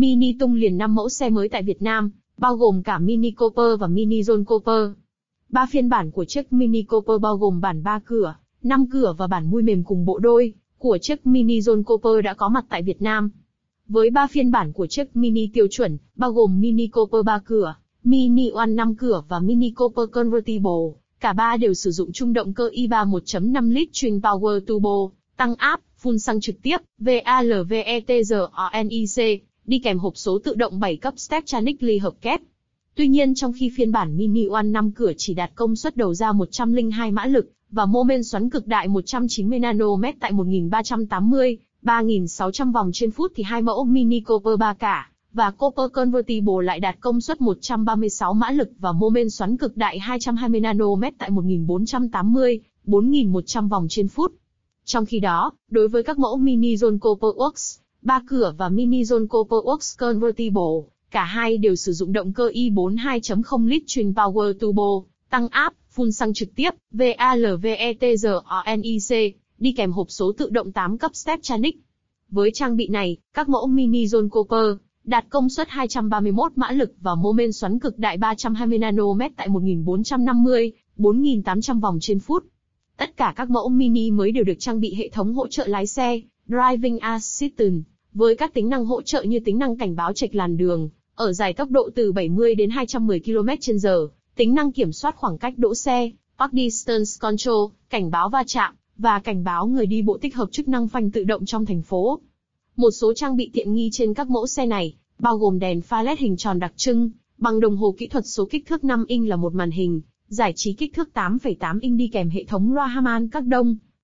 Mini tung liền 5 mẫu xe mới tại Việt Nam, bao gồm cả Mini Cooper và Mini Zone Cooper. Ba phiên bản của chiếc Mini Cooper bao gồm bản 3 cửa, 5 cửa và bản mui mềm cùng bộ đôi của chiếc Mini Zone Cooper đã có mặt tại Việt Nam. Với ba phiên bản của chiếc Mini tiêu chuẩn, bao gồm Mini Cooper 3 cửa, Mini One 5 cửa và Mini Cooper Convertible, cả ba đều sử dụng trung động cơ i3 1.5 lít Twin Power Turbo, tăng áp, phun xăng trực tiếp, VALVETRONIC, đi kèm hộp số tự động 7 cấp Steptronic ly hợp kép. Tuy nhiên trong khi phiên bản Mini One 5 cửa chỉ đạt công suất đầu ra 102 mã lực, và mô men xoắn cực đại 190 nanomet tại 1380, 3600 vòng trên phút thì hai mẫu Mini Cooper 3 cả và Cooper Convertible lại đạt công suất 136 mã lực và mô men xoắn cực đại 220 nanomet tại 1480, 4100 vòng trên phút. Trong khi đó, đối với các mẫu Mini Zone Cooper Works, Ba cửa và Mini Zone Cooper Works Convertible, cả hai đều sử dụng động cơ i4 2.0 lít Twin Power Turbo, tăng áp, phun xăng trực tiếp, VALVETRONIC, đi kèm hộp số tự động 8 cấp Steptronic. Với trang bị này, các mẫu Mini Zone Cooper đạt công suất 231 mã lực và mô men xoắn cực đại 320 Nm tại 1450, 4800 vòng trên phút. Tất cả các mẫu Mini mới đều được trang bị hệ thống hỗ trợ lái xe, Driving Assistant, với các tính năng hỗ trợ như tính năng cảnh báo trạch làn đường, ở dài tốc độ từ 70 đến 210 km/h, tính năng kiểm soát khoảng cách đỗ xe, Park Distance Control, cảnh báo va chạm, và cảnh báo người đi bộ tích hợp chức năng phanh tự động trong thành phố. Một số trang bị tiện nghi trên các mẫu xe này, bao gồm đèn pha LED hình tròn đặc trưng, bằng đồng hồ kỹ thuật số kích thước 5 inch là một màn hình, giải trí kích thước 8,8 inch đi kèm hệ thống loa Harman các đông,